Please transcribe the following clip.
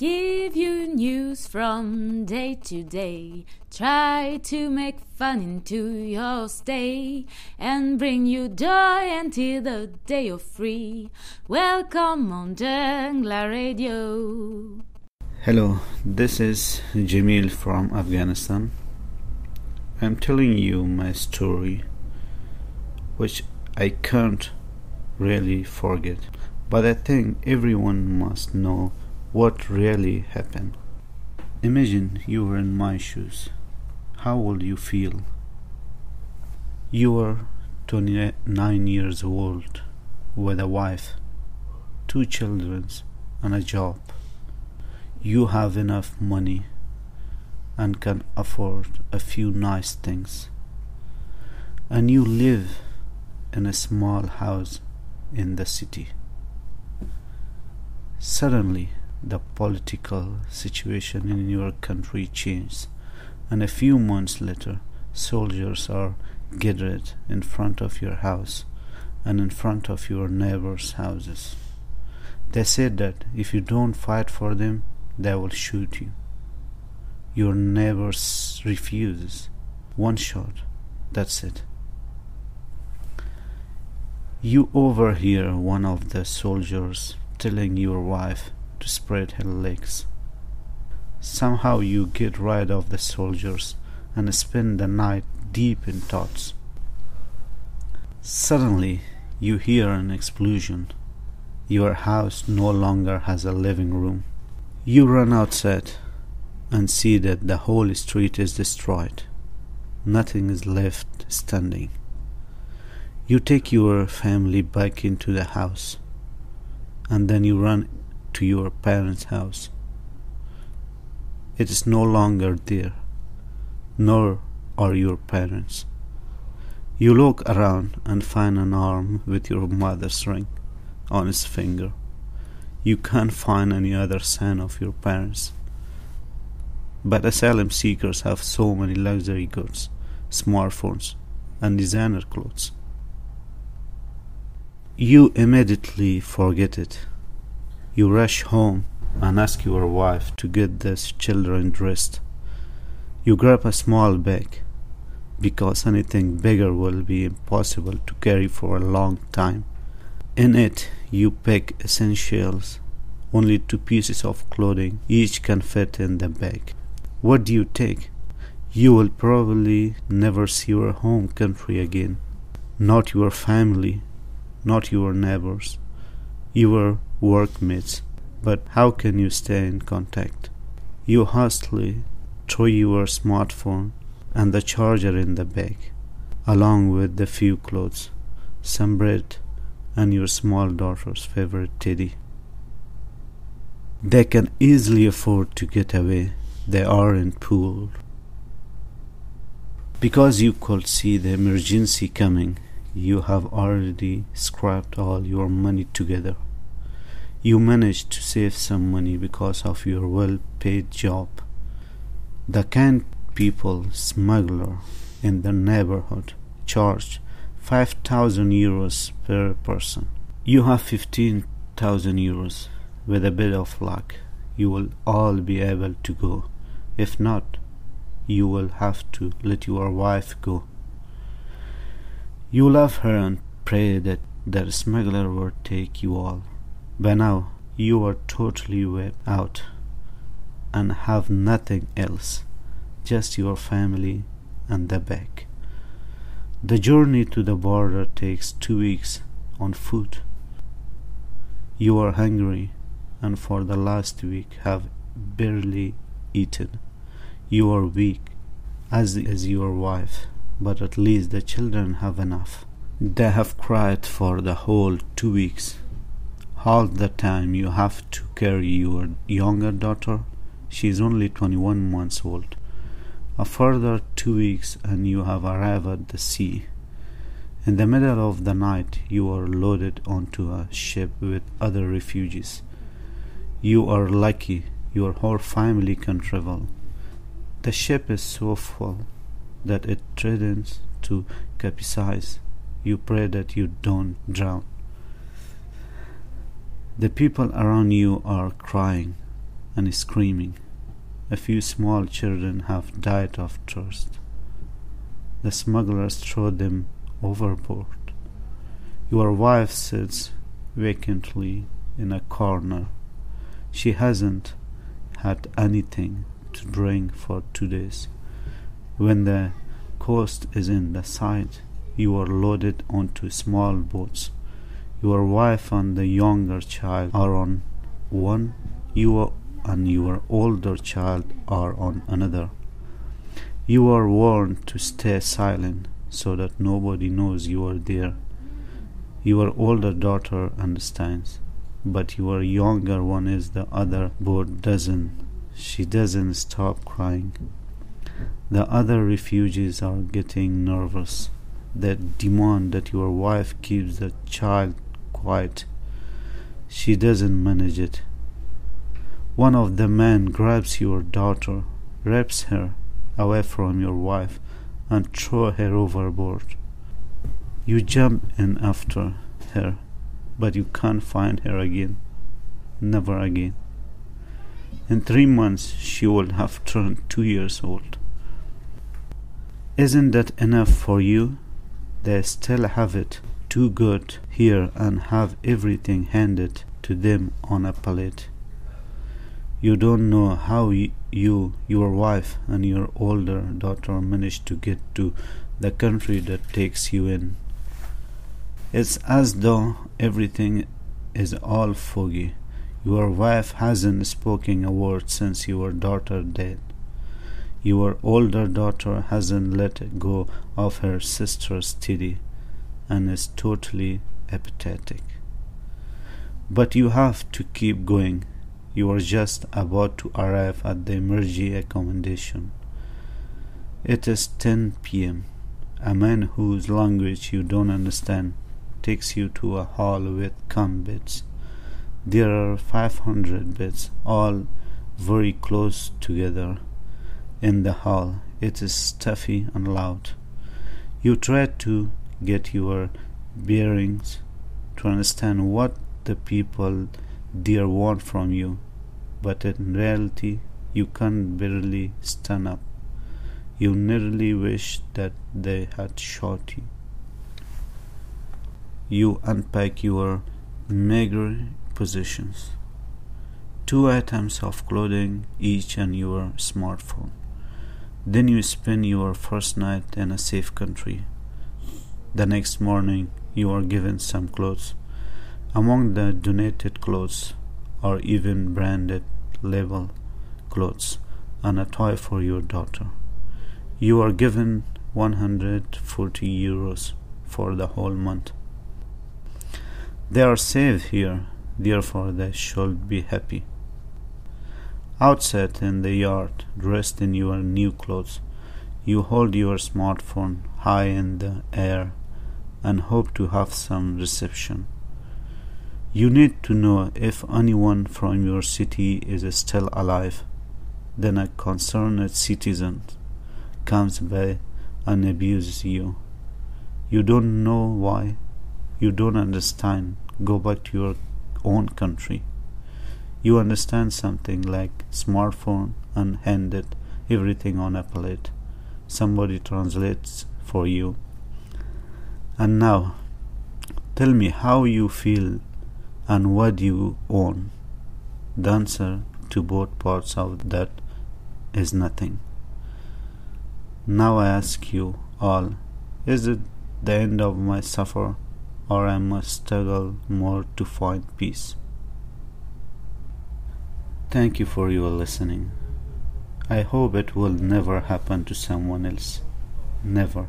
Give you news from day to day. Try to make fun into your stay and bring you joy until the day you're free. Welcome on Jungla Radio. Hello, this is Jamil from Afghanistan. I'm telling you my story, which I can't really forget, but I think everyone must know what really happened. Imagine you were in my shoes. How would you feel? You are 29 years old with a wife, two children, and a job. You have enough money and can afford a few nice things. And you live in a small house in the city. Suddenly, the political situation in your country changes, and a few months later, soldiers are gathered in front of your house and in front of your neighbors' houses. They said that if you don't fight for them, they will shoot you. Your neighbors refuses. One shot, that's it. You overhear one of the soldiers telling your wife to spread her legs. Somehow you get rid of the soldiers and spend the night deep in thoughts. Suddenly you hear an explosion. Your house no longer has a living room. You run outside and see that the whole street is destroyed. Nothing is left standing. You take your family back into the house and then you run to your parents' house. It is no longer there, nor are your parents. You look around and find an arm with your mother's ring on its finger. You can't find any other sign of your parents. But asylum seekers have so many luxury goods, smartphones, and designer clothes. You immediately forget it you rush home and ask your wife to get the children dressed. You grab a small bag because anything bigger will be impossible to carry for a long time. In it, you pack essentials, only two pieces of clothing, each can fit in the bag. What do you take? You will probably never see your home country again, not your family, not your neighbors, your workmates, but how can you stay in contact? You hastily throw your smartphone and the charger in the bag, along with the few clothes, some bread, and your small daughter's favorite teddy. They can easily afford to get away. They aren't poor. Because you could see the emergency coming, you have already scraped all your money together. You managed to save some money because of your well paid job. The kind people smuggler in the neighborhood charged 5000 euros per person. You have 15,000 euros. With a bit of luck, you will all be able to go. If not, you will have to let your wife go. You love her and pray that the smuggler will take you all. By now, you are totally wiped out and have nothing else, just your family and the bag. The journey to the border takes two weeks on foot. You are hungry and for the last week have barely eaten. You are weak, as is your wife, but at least the children have enough. They have cried for the whole two weeks half the time you have to carry your younger daughter. She is only 21 months old. A further two weeks and you have arrived at the sea. In the middle of the night, you are loaded onto a ship with other refugees. You are lucky your whole family can travel. The ship is so full that it threatens to capsize. You pray that you don't drown. The people around you are crying. and screaming. A few small children have died of thirst. The smugglers throw them overboard. Your wife sits vacantly in a corner. She hasn't had anything to drink for two days. When the coast is in the sight, you are loaded onto small boats. Your wife and the younger child are on one, you and your older child are on another. You are warned to stay silent so that nobody knows you are there. Your older daughter understands, but your younger one is the other boat doesn't. She doesn't stop crying. The other refugees are getting nervous. They demand that your wife keeps the child quiet. She doesn't manage it. One of the men grabs your daughter, wraps her away from your wife, and throw her overboard. You jump in after her, but you can't find her again. Never again. In three months, she will have turned two years old. Isn't that enough for you? They still have it too good here and have everything handed to them on a plate. You don't know how you, your wife, and your older daughter managed to get to the country that takes you in. It's as though everything is all foggy. Your wife hasn't spoken a word since your daughter died. Your older daughter hasn't let go of her sister's titty and is totally apathetic. But you have to keep going you are just about to arrive at the emergency accommodation. It is 10 p.m. A man whose language you don't understand takes you to a hall with camp beds. There are 500 beds, all very close together. In the hall, it is stuffy and loud. You try to get your bearings to understand what the people dear want from you, but in reality you can barely stand up. You nearly wish that they had shot you. You unpack your meager possessions. Two items of clothing each and your smartphone. Then you spend your first night in a safe country. The next morning you are given some clothes among the donated clothes are even branded label clothes and a toy for your daughter. You are given 140 euros for the whole month. They are safe here, therefore they should be happy. Outside in the yard, dressed in your new clothes, you hold your smartphone high in the air and hope to have some reception. You need to know if anyone from your city is still alive. Then a concerned citizen comes by and abuses you. You don't know why. You don't understand. Go back to your own country. You understand something like smartphone and handed everything on a plate. Somebody translates for you. And now, tell me how you feel and what you own. The answer to both parts of that is nothing. Now I ask you all, is it the end of my suffer or I must struggle more to find peace? Thank you for your listening. I hope it will never happen to someone else. Never.